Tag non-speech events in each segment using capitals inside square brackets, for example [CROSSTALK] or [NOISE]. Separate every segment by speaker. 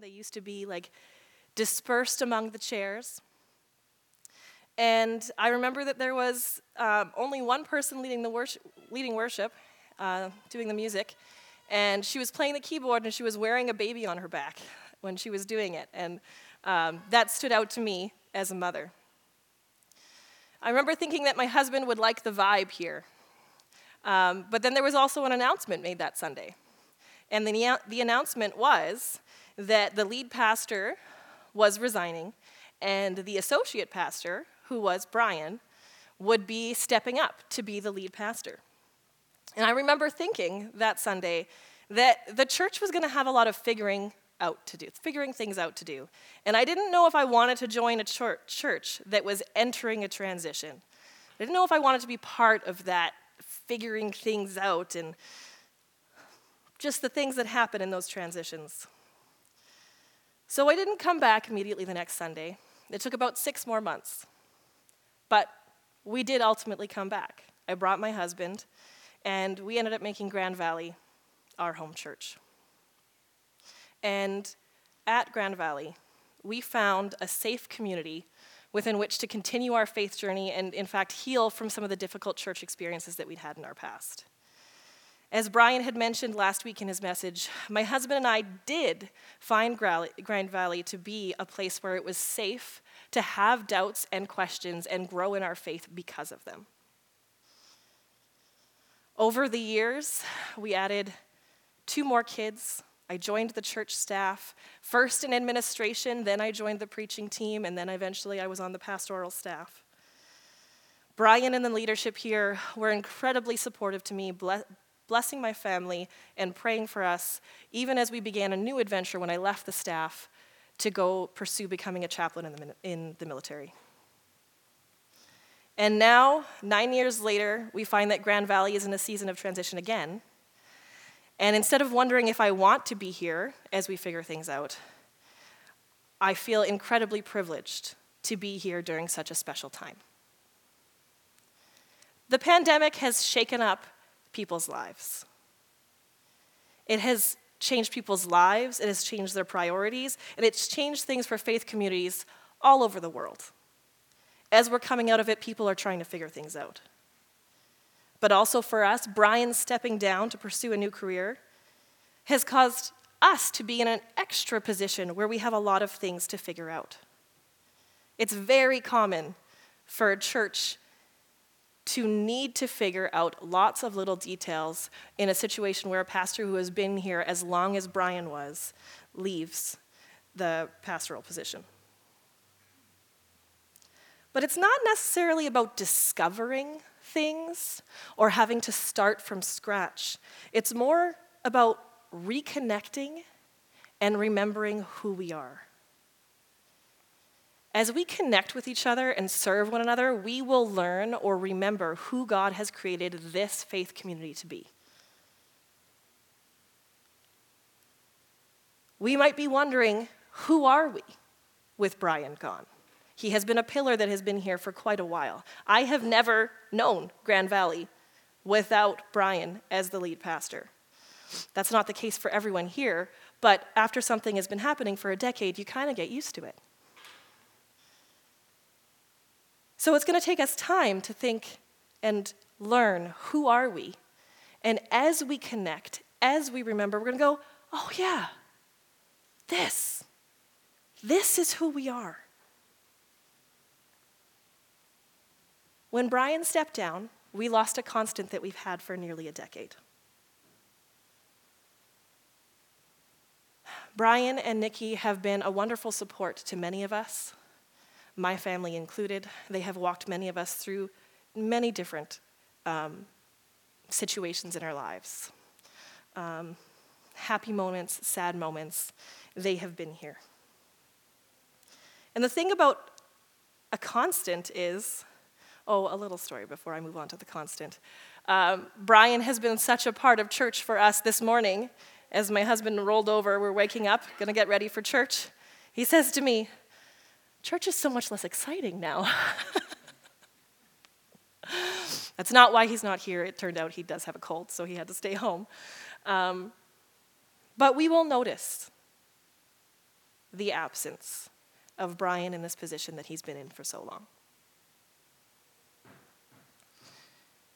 Speaker 1: They used to be like dispersed among the chairs. And I remember that there was um, only one person leading, the worship, leading worship, uh, doing the music, and she was playing the keyboard and she was wearing a baby on her back when she was doing it. And um, that stood out to me as a mother. I remember thinking that my husband would like the vibe here. Um, but then there was also an announcement made that Sunday. And the, the announcement was that the lead pastor was resigning, and the associate pastor, who was Brian, would be stepping up to be the lead pastor. And I remember thinking that Sunday that the church was going to have a lot of figuring out to do, figuring things out to do. And I didn't know if I wanted to join a church that was entering a transition. I didn't know if I wanted to be part of that figuring things out and just the things that happen in those transitions. So I didn't come back immediately the next Sunday. It took about six more months. But we did ultimately come back. I brought my husband, and we ended up making Grand Valley our home church. And at Grand Valley, we found a safe community within which to continue our faith journey and, in fact, heal from some of the difficult church experiences that we'd had in our past. As Brian had mentioned last week in his message, my husband and I did find Grand Valley to be a place where it was safe to have doubts and questions and grow in our faith because of them. Over the years, we added two more kids. I joined the church staff, first in administration, then I joined the preaching team, and then eventually I was on the pastoral staff. Brian and the leadership here were incredibly supportive to me, blessing my family and praying for us, even as we began a new adventure when I left the staff to go pursue becoming a chaplain in the, in the military. And now, nine years later, we find that Grand Valley is in a season of transition again. And instead of wondering if I want to be here as we figure things out, I feel incredibly privileged to be here during such a special time. The pandemic has shaken up people's lives. It has changed people's lives, it has changed their priorities, and it's changed things for faith communities all over the world. As we're coming out of it, people are trying to figure things out. But also for us, Brian stepping down to pursue a new career has caused us to be in an extra position where we have a lot of things to figure out. It's very common for a church to need to figure out lots of little details in a situation where a pastor who has been here as long as Brian was leaves the pastoral position. But it's not necessarily about discovering things or having to start from scratch. It's more about reconnecting and remembering who we are. As we connect with each other and serve one another, we will learn or remember who God has created this faith community to be. We might be wondering, who are we with Brian gone? He has been a pillar that has been here for quite a while. I have never known Grand Valley without Brian as the lead pastor. That's not the case for everyone here, but after something has been happening for a decade, you kind of get used to it. So it's going to take us time to think and learn who are we? And as we connect, as we remember, we're going to go, oh, yeah, this, this is who we are. When Brian stepped down, we lost a constant that we've had for nearly a decade. Brian and Nikki have been a wonderful support to many of us my family included. They have walked many of us through many different um, situations in our lives. Um, happy moments, sad moments, they have been here. And the thing about a constant is oh, a little story before I move on to the constant. Um, Brian has been such a part of church for us this morning. As my husband rolled over, we're waking up, gonna get ready for church. He says to me, Church is so much less exciting now. [LAUGHS] That's not why he's not here. It turned out he does have a cold, so he had to stay home. Um, but we will notice the absence of Brian in this position that he's been in for so long.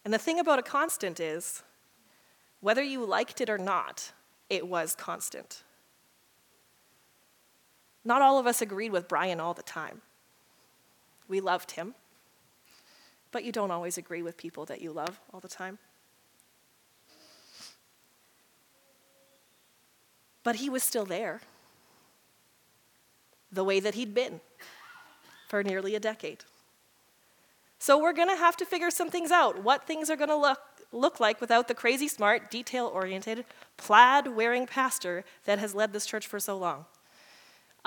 Speaker 1: And the thing about a constant is, whether you liked it or not, it was constant. Not all of us agreed with Brian all the time. We loved him, but you don't always agree with people that you love all the time. But he was still there, the way that he'd been for nearly a decade. So we're going to have to figure some things out. What things are going to look look like without the crazy smart, detail oriented, plaid wearing pastor that has led this church for so long.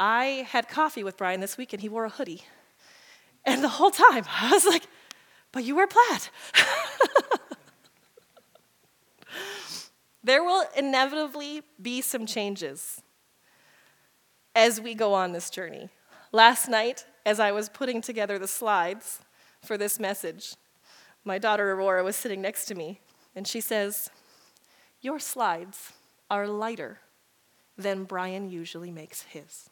Speaker 1: I had coffee with Brian this week and he wore a hoodie. And the whole time [LAUGHS] I was like, but you wear plaid. there will inevitably be some changes as we go on this journey. Last night, as I was putting together the slides for this message, my daughter Aurora was sitting next to me, and she says, Your slides are lighter than Brian usually makes his.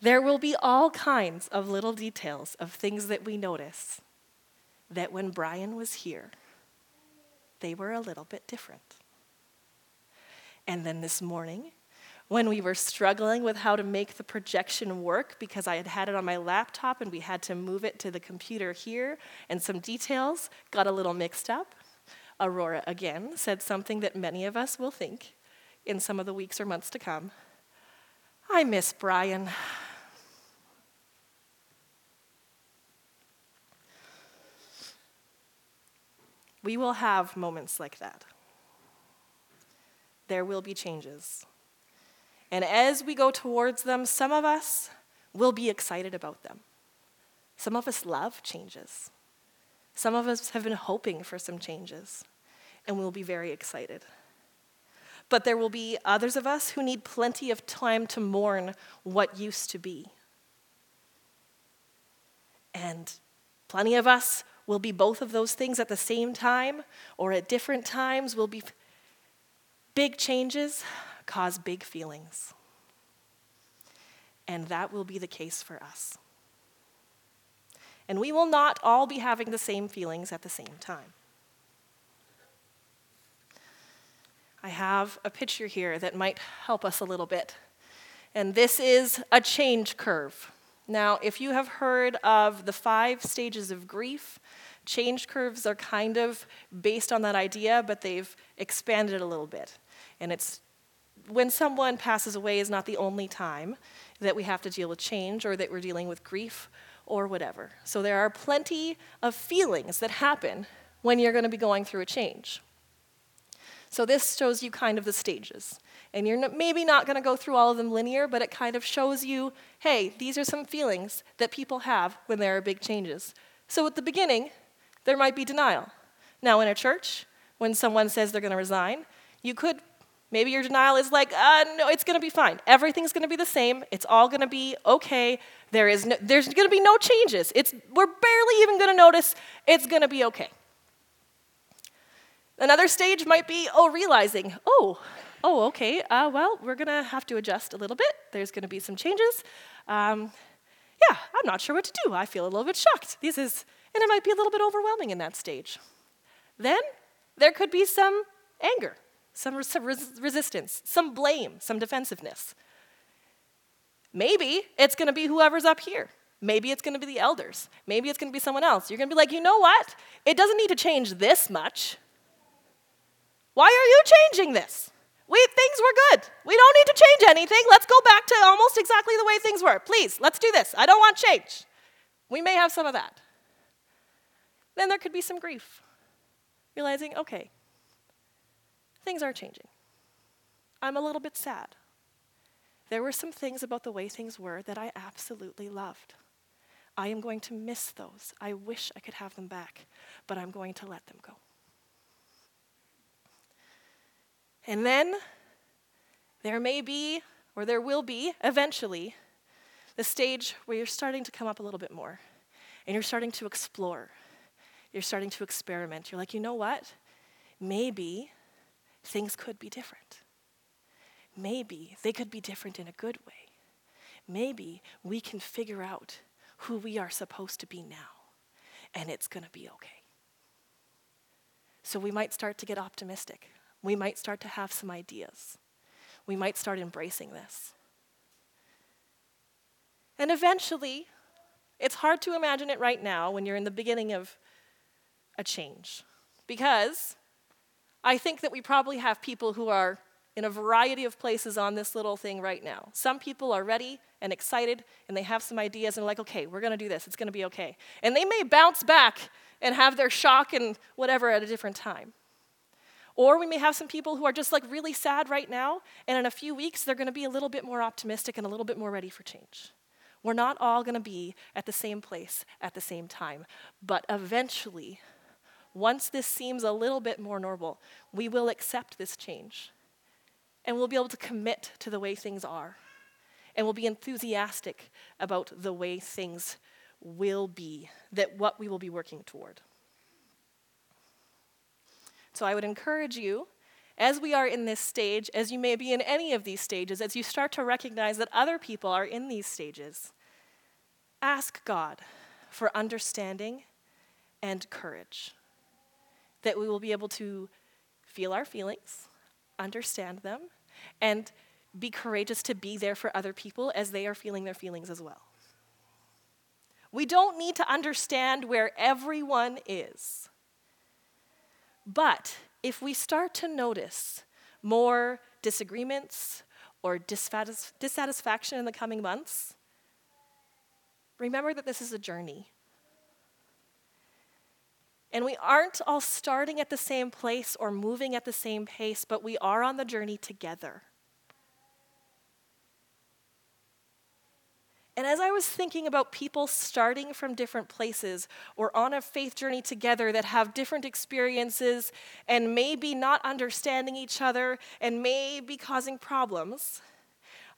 Speaker 1: There will be all kinds of little details of things that we notice that when Brian was here, they were a little bit different. And then this morning, when we were struggling with how to make the projection work because I had had it on my laptop and we had to move it to the computer here, and some details got a little mixed up. Aurora again said something that many of us will think in some of the weeks or months to come. I miss Brian. We will have moments like that. There will be changes. And as we go towards them, some of us will be excited about them. Some of us love changes. Some of us have been hoping for some changes, and we'll be very excited. But there will be others of us who need plenty of time to mourn what used to be. And plenty of us will be both of those things at the same time or at different times will be big changes cause big feelings. And that will be the case for us. And we will not all be having the same feelings at the same time. I have a picture here that might help us a little bit. And this is a change curve. Now, if you have heard of the five stages of grief, change curves are kind of based on that idea, but they've expanded it a little bit. And it's when someone passes away is not the only time that we have to deal with change or that we're dealing with grief or whatever. So there are plenty of feelings that happen when you're going to be going through a change. So this shows you kind of the stages. And you're maybe not going to go through all of them linear, but it kind of shows you hey, these are some feelings that people have when there are big changes. So at the beginning, there might be denial. Now, in a church, when someone says they're going to resign, you could Maybe your denial is like, uh, no, it's going to be fine. Everything's going to be the same. It's all going to be okay. There is no, there's going to be no changes. It's, we're barely even going to notice. It's going to be okay. Another stage might be, oh, realizing, oh, oh, okay, uh, well, we're going to have to adjust a little bit. There's going to be some changes. Um, yeah, I'm not sure what to do. I feel a little bit shocked. This is, and it might be a little bit overwhelming in that stage. Then there could be some anger some, res- res- resistance, some blame, some defensiveness. Maybe it's going to be whoever's up here. Maybe it's going to be the elders. Maybe it's going to be someone else. You're going to be like, you know what? It doesn't need to change this much. Why are you changing this? We, things were good. We don't need to change anything. Let's go back to almost exactly the way things were. Please, let's do this. I don't want change. We may have some of that. Then there could be some grief. Realizing, okay, things are changing. I'm a little bit sad. There were some things about the way things were that I absolutely loved. I am going to miss those. I wish I could have them back, but I'm going to let them go. And then there may be, or there will be, eventually, the stage where you're starting to come up a little bit more and you're starting to explore. You're starting to experiment. You're like, you know what? Maybe things could be different. maybe they could be different in a good way. Maybe we can figure out who we are supposed to be now, and it's going to be okay. So we might start to get optimistic. We might start to have some ideas. We might start embracing this. And eventually, it's hard to imagine it right now when you're in the beginning of a change. Because I think that we probably have people who are in a variety of places on this little thing right now. Some people are ready and excited and they have some ideas and are like, okay, we're to do this. It's to be okay. And they may bounce back and have their shock and whatever at a different time. Or we may have some people who are just like really sad right now, and in a few weeks, they're to be a little bit more optimistic and a little bit more ready for change. We're not all to be at the same place at the same time. But eventually, once this seems a little bit more normal, we will accept this change. And we'll be able to commit to the way things are. And we'll be enthusiastic about the way things will be, that what we will be working toward. So I would encourage you as we are in this stage, as you may be in any of these stages, as you start to recognize that other people are in these stages, ask God for understanding and courage. That we will be able to feel our feelings, understand them, and be courageous to be there for other people as they are feeling their feelings as well. We don't need to understand where everyone is. But if we start to notice more disagreements or dissatisfaction in the coming months, remember that this is a journey. And we aren't all starting at the same place or moving at the same pace, but we are on the journey together. And as I was thinking about people starting from different places or on a faith journey together that have different experiences and maybe not understanding each other and may be causing problems,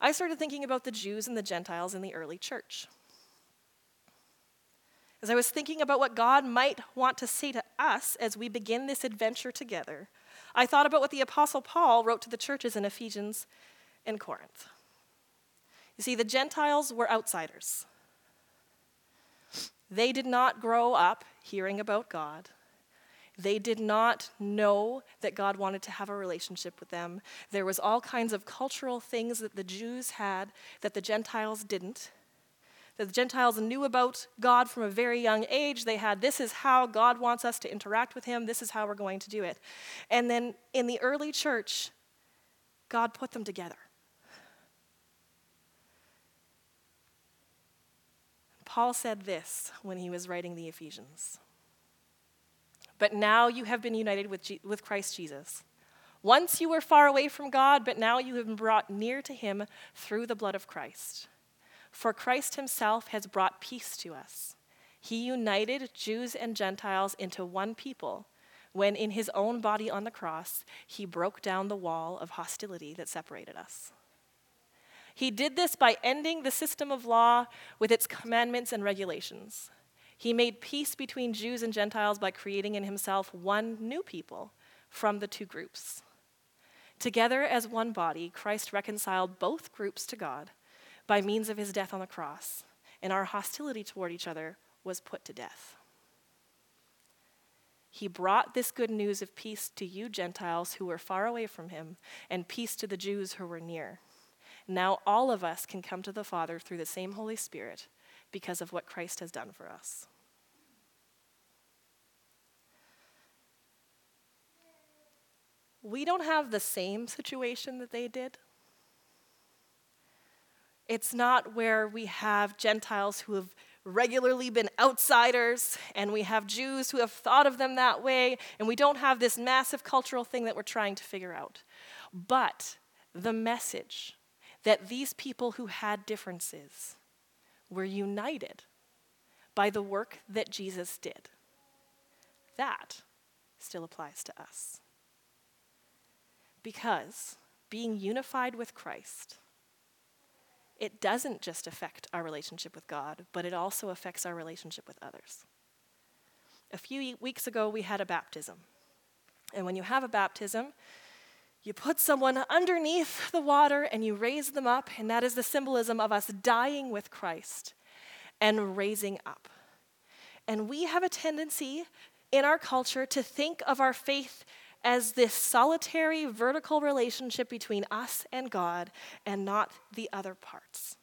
Speaker 1: I started thinking about the Jews and the Gentiles in the early church. As I was thinking about what God might want to say to us as we begin this adventure together, I thought about what the Apostle Paul wrote to the churches in Ephesians and Corinth. You see, the Gentiles were outsiders. They did not grow up hearing about God. They did not know that God wanted to have a relationship with them. There was all kinds of cultural things that the Jews had that the Gentiles didn't. The Gentiles knew about God from a very young age. They had, this is how God wants us to interact with Him, this is how we're going to do it. And then in the early church, God put them together. Paul said this when he was writing the Ephesians But now you have been united with, with Christ Jesus. Once you were far away from God, but now you have been brought near to him through the blood of Christ. For Christ himself has brought peace to us. He united Jews and Gentiles into one people when, in his own body on the cross, he broke down the wall of hostility that separated us. He did this by ending the system of law with its commandments and regulations. He made peace between Jews and Gentiles by creating in himself one new people from the two groups. Together as one body, Christ reconciled both groups to God by means of his death on the cross, and our hostility toward each other was put to death. He brought this good news of peace to you Gentiles who were far away from him, and peace to the Jews who were near. Now all of us can come to the Father through the same Holy Spirit because of what Christ has done for us. We don't have the same situation that they did. It's not where we have Gentiles who have regularly been outsiders, and we have Jews who have thought of them that way, and we don't have this massive cultural thing that we're trying to figure out. But the message that these people who had differences were united by the work that Jesus did. That still applies to us. Because being unified with Christ, it doesn't just affect our relationship with God, but it also affects our relationship with others. A few weeks ago, we had a baptism. And when you have a baptism, You put someone underneath the water and you raise them up, and that is the symbolism of us dying with Christ and raising up. And we have a tendency in our culture to think of our faith as this solitary vertical relationship between us and God and not the other parts.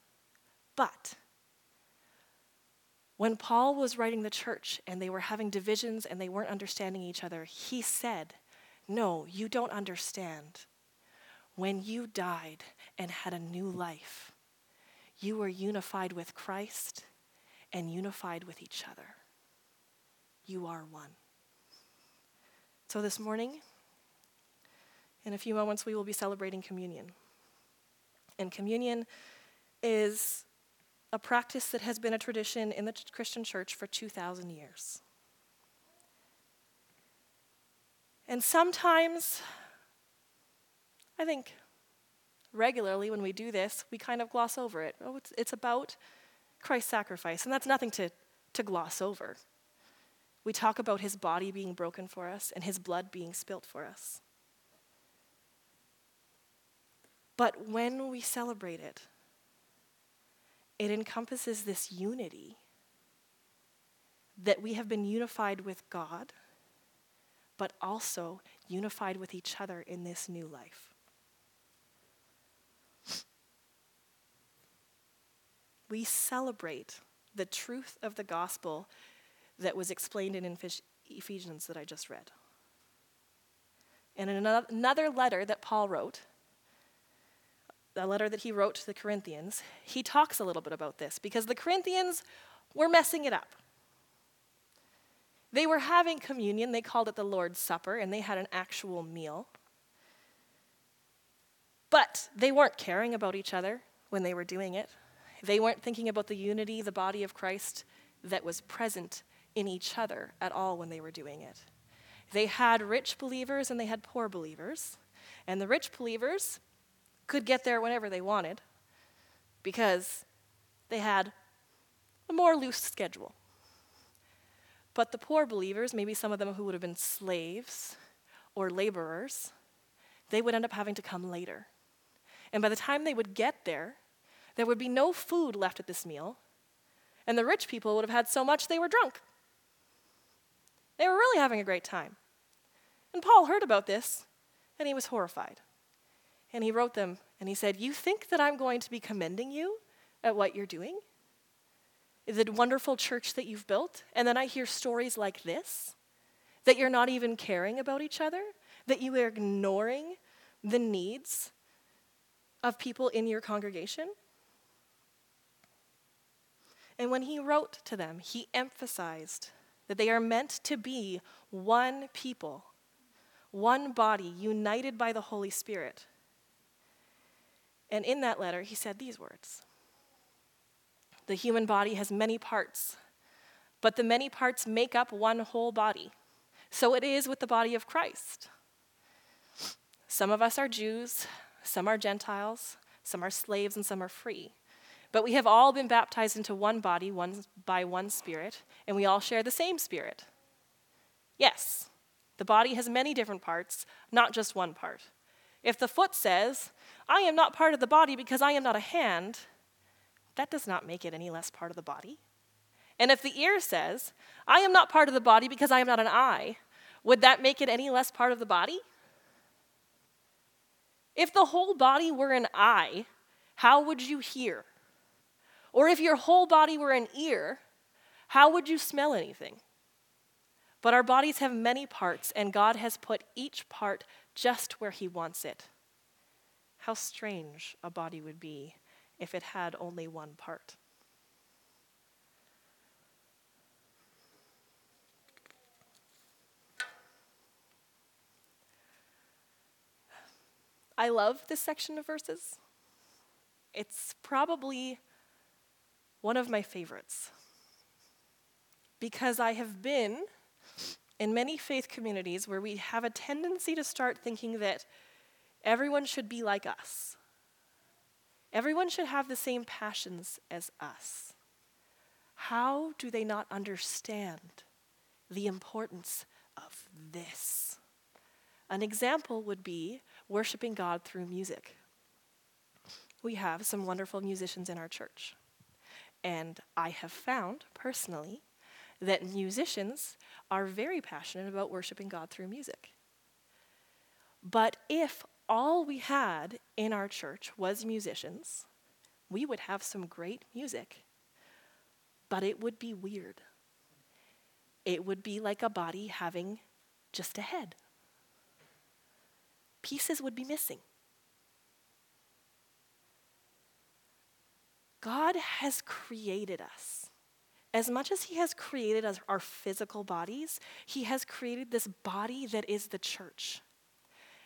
Speaker 1: But when Paul was writing the church and they were having divisions and they weren't understanding each other, he said, No, you don't understand. When you died and had a new life, you were unified with Christ and unified with each other. You are one. So this morning, in a few moments, we will be celebrating communion. And communion is a practice that has been a tradition in the Christian church for 2,000 years. And sometimes, I think regularly when we do this, we kind of gloss over it. Oh, it's, it's about Christ's sacrifice, and that's nothing to, to gloss over. We talk about his body being broken for us and his blood being spilt for us. But when we celebrate it, it encompasses this unity that we have been unified with God, but also unified with each other in this new life. We celebrate the truth of the gospel that was explained in Ephesians that I just read. And in another letter that Paul wrote, a letter that he wrote to the Corinthians, he talks a little bit about this because the Corinthians were messing it up. They were having communion, they called it the Lord's Supper, and they had an actual meal. But they weren't caring about each other when they were doing it. They weren't thinking about the unity, the body of Christ that was present in each other at all when they were doing it. They had rich believers and they had poor believers. And the rich believers could get there whenever they wanted because they had a more loose schedule. But the poor believers, maybe some of them who would have been slaves or laborers, they would end up having to come later. And by the time they would get there, there would be no food left at this meal, and the rich people would have had so much they were drunk. They were really having a great time. And Paul heard about this, and he was horrified. And he wrote them, and he said, You think that I'm going to be commending you at what you're doing? Is the wonderful church that you've built? And then I hear stories like this that you're not even caring about each other, that you are ignoring the needs of people in your congregation. And when he wrote to them, he emphasized that they are meant to be one people, one body, united by the Holy Spirit. And in that letter, he said these words The human body has many parts, but the many parts make up one whole body. So it is with the body of Christ. Some of us are Jews, some are Gentiles, some are slaves, and some are free. But we have all been baptized into one body one, by one Spirit, and we all share the same Spirit. Yes, the body has many different parts, not just one part. If the foot says, I am not part of the body because I am not a hand, that does not make it any less part of the body. And if the ear says, I am not part of the body because I am not an eye, would that make it any less part of the body? If the whole body were an eye, how would you hear? Or if your whole body were an ear, how would you smell anything? But our bodies have many parts, and God has put each part just where He wants it. How strange a body would be if it had only one part. I love this section of verses. It's probably one of my favorites. Because I have been in many faith communities where we have a tendency to start thinking that everyone should be like us. Everyone should have the same passions as us. How do they not understand the importance of this? An example would be worshiping God through music. We have some wonderful musicians in our church. And I have found personally that musicians are very passionate about worshiping God through music. But if all we had in our church was musicians, we would have some great music, but it would be weird. It would be like a body having just a head. Pieces would be missing. God has created us. As much as He has created us, our physical bodies, He has created this body that is the church.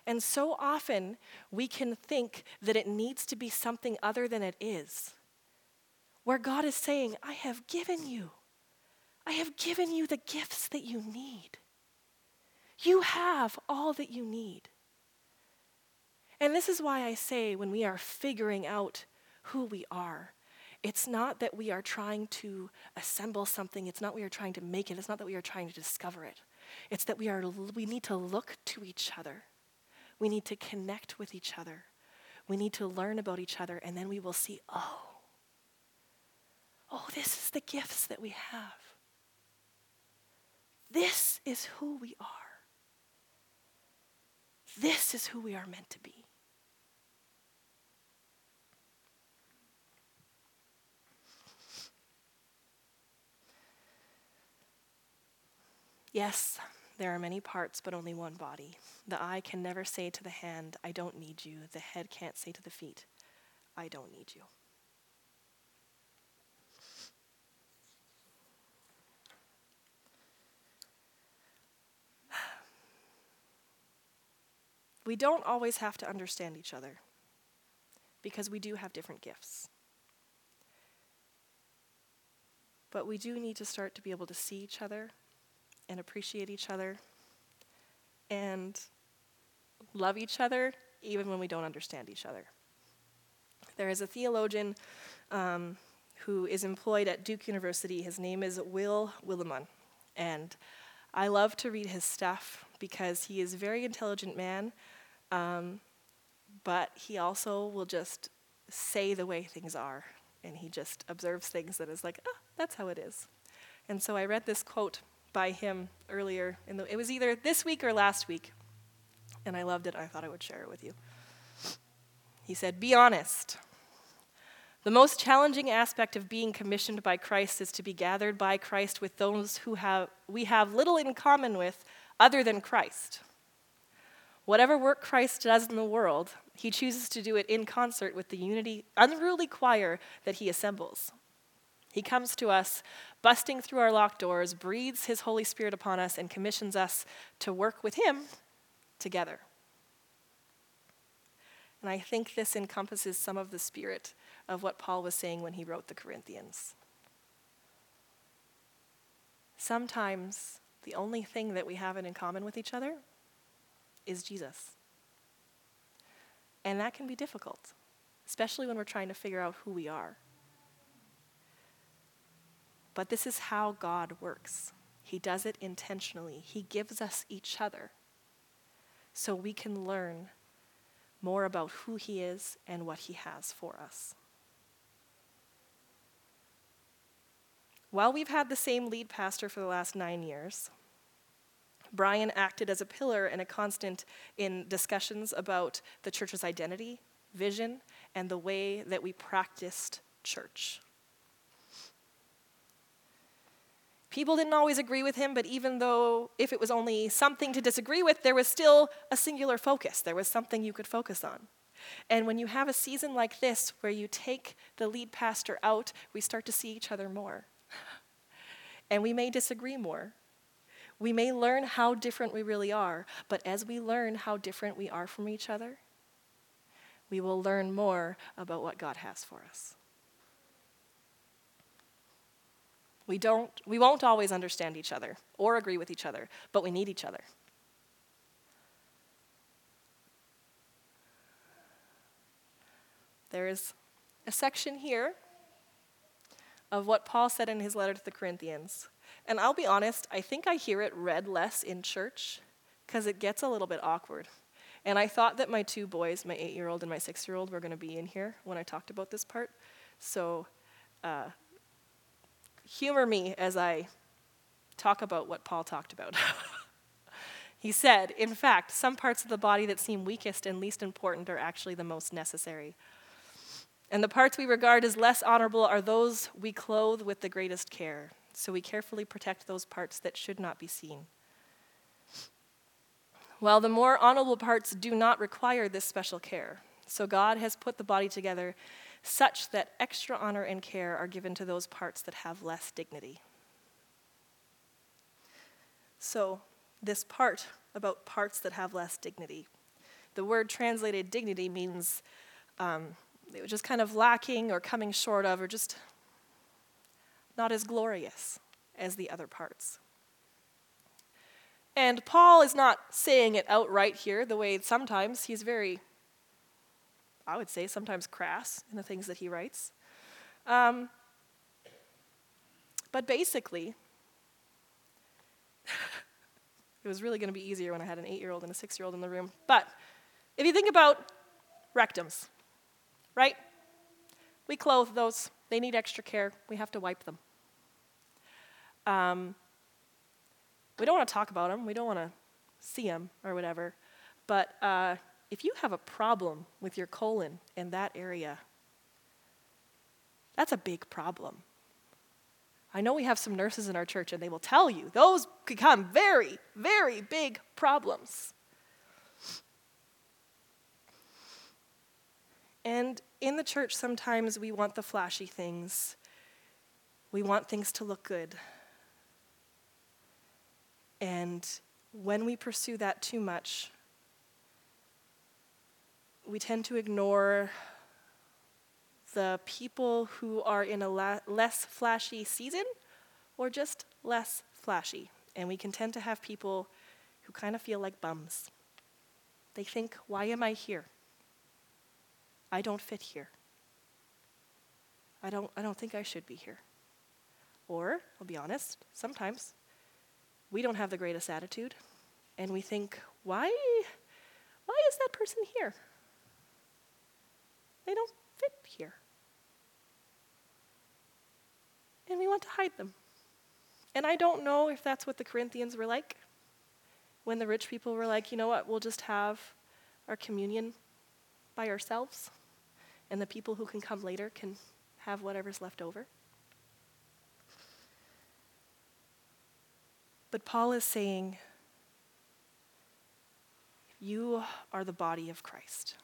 Speaker 1: And so often we can think that it needs to be something other than it is. Where God is saying, I have given you, I have given you the gifts that you need. You have all that you need. And this is why I say when we are figuring out who we are, it's not that we are trying to assemble something, it's not we are trying to make it, it's not that we are trying to discover it. It's that we are we need to look to each other we need to connect with each other. We need to learn about each other, and then we will see oh, oh, this is the gifts that we have. This is who we are. This is who we are meant to be. Yes, there are many parts, but only one body. The eye can never say to the hand, I don't need you. The head can't say to the feet, I don't need you. [SIGHS] We don't always have to understand each other because we do have different gifts. But we do need to start to be able to see each other and appreciate each other and love each other even when we don't understand each other. There is a theologian um, who is employed at Duke University. His name is Will Willimon. And I love to read his stuff because he is a very intelligent man, um, but he also will just say the way things are. And he just observes things that is like, oh, that's how it is. And so I read this quote by him earlier. In the, it was either this week or last week, and I loved it. I thought I would share it with you. He said, Be honest. The most challenging aspect of being commissioned by Christ is to be gathered by Christ with those who have, we have little in common with other than Christ. Whatever work Christ does in the world, he chooses to do it in concert with the unity, unruly choir that he assembles. He comes to us, busting through our locked doors, breathes his Holy Spirit upon us, and commissions us to work with him together. And I think this encompasses some of the spirit of what Paul was saying when he wrote the Corinthians. Sometimes the only thing that we have in common with each other is Jesus. And that can be difficult, especially when we're trying to figure out who we are. But this is how God works. He does it intentionally. He gives us each other so we can learn more about who He is and what He has for us. While we've had the same lead pastor for the last nine years, Brian acted as a pillar and a constant in discussions about the church's identity, vision, and the way that we practiced church. People didn't always agree with him, but even though if it was only something to disagree with, there was still a singular focus. There was something you could focus on. And when you have a season like this where you take the lead pastor out, we start to see each other more. [LAUGHS] and we may disagree more. We may learn how different we really are, but as we learn how different we are from each other, we will learn more about what God has for us. We, don't, we won't always understand each other or agree with each other, but we need each other. There is a section here of what Paul said in his letter to the Corinthians. And I'll be honest, I think I hear it read less in church because it gets a little bit awkward. And I thought that my two boys, my eight year old and my six year old, were going to be in here when I talked about this part. So uh, humor me as I talk about what Paul talked about. [LAUGHS] he said, In fact, some parts of the body that seem weakest and least important are actually the most necessary. And the parts we regard as less honorable are those we clothe with the greatest care. So we carefully protect those parts that should not be seen. While the more honorable parts do not require this special care. So God has put the body together such that extra honor and care are given to those parts that have less dignity. So, this part about parts that have less dignity. The word translated dignity means um, it was just kind of lacking or coming short of or just not as glorious as the other parts. And Paul is not saying it outright here the way sometimes he's very, I would say, sometimes crass in the things that he writes. Um, but basically, [LAUGHS] it was really going to be easier when I had an eight year old and a six year old in the room. But if you think about rectums, right? We clothe those, they need extra care. We have to wipe them. Um, we don't want to talk about them, we don't want to see them or whatever. But uh, if you have a problem with your colon in that area, that's a big problem. I know we have some nurses in our church, and they will tell you those become very, very big problems. And in the church, sometimes we want the flashy things. We want things to look good. And when we pursue that too much, we tend to ignore the people who are in a la- less flashy season or just less flashy. And we can tend to have people who kind of feel like bums. They think, why am I here? I don't fit here. I don't, I don't think I should be here. Or, I'll be honest, sometimes we don't have the greatest attitude and we think, why, why is that person here? They don't fit here. And we want to hide them. And I don't know if that's what the Corinthians were like when the rich people were like, you know what, we'll just have our communion by ourselves and the people who can come later can have whatever's left over. But Paul is saying, You are the body of Christ.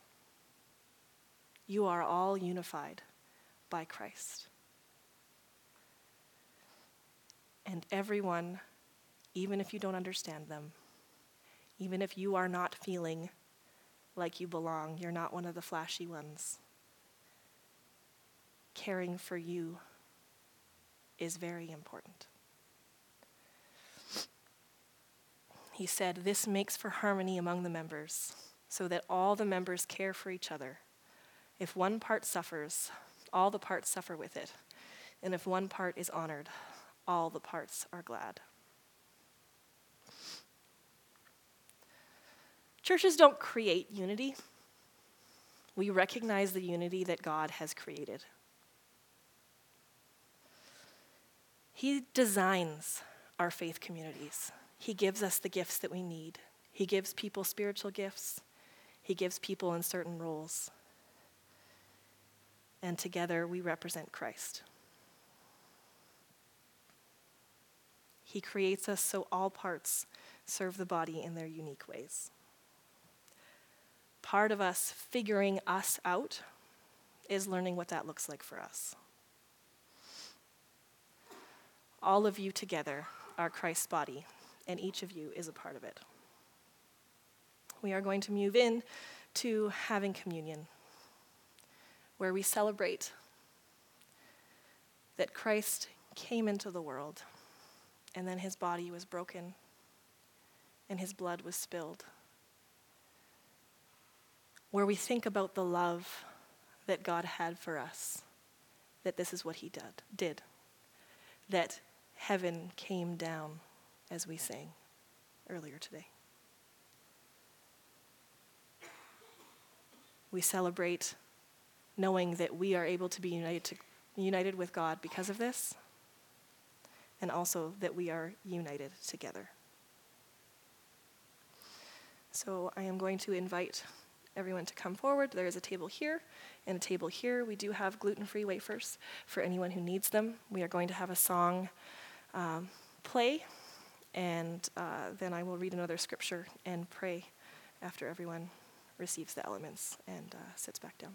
Speaker 1: You are all unified by Christ. And everyone, even if you don't understand them, even if you are not feeling like you belong, you're not one of the flashy ones caring for you is very important. He said, This makes for harmony among the members, so that all the members care for each other. If one part suffers, all the parts suffer with it. And if one part is honored, all the parts are glad. Churches don't create unity. We recognize the unity that God has created. He designs our faith communities. He gives us the gifts that we need. He gives people spiritual gifts. He gives people in certain roles. And together we represent Christ. He creates us so all parts serve the body in their unique ways. Part of us figuring us out is learning what that looks like for us. All of you together are Christ's body, and each of you is a part of it. We are going to move in to having communion, where we celebrate that Christ came into the world, and then his body was broken, and his blood was spilled. Where we think about the love that God had for us, that this is what he did, did that heaven came down as we sang earlier today. We celebrate knowing that we are able to be united, to, united with God because of this, and also that we are united together. So I am going to invite everyone to come forward. There is a table here and a table here. We do have gluten free wafers for anyone who needs them. We are going to have a song um, play, and uh, then I will read another scripture and pray after everyone receives the elements and uh, sits back down.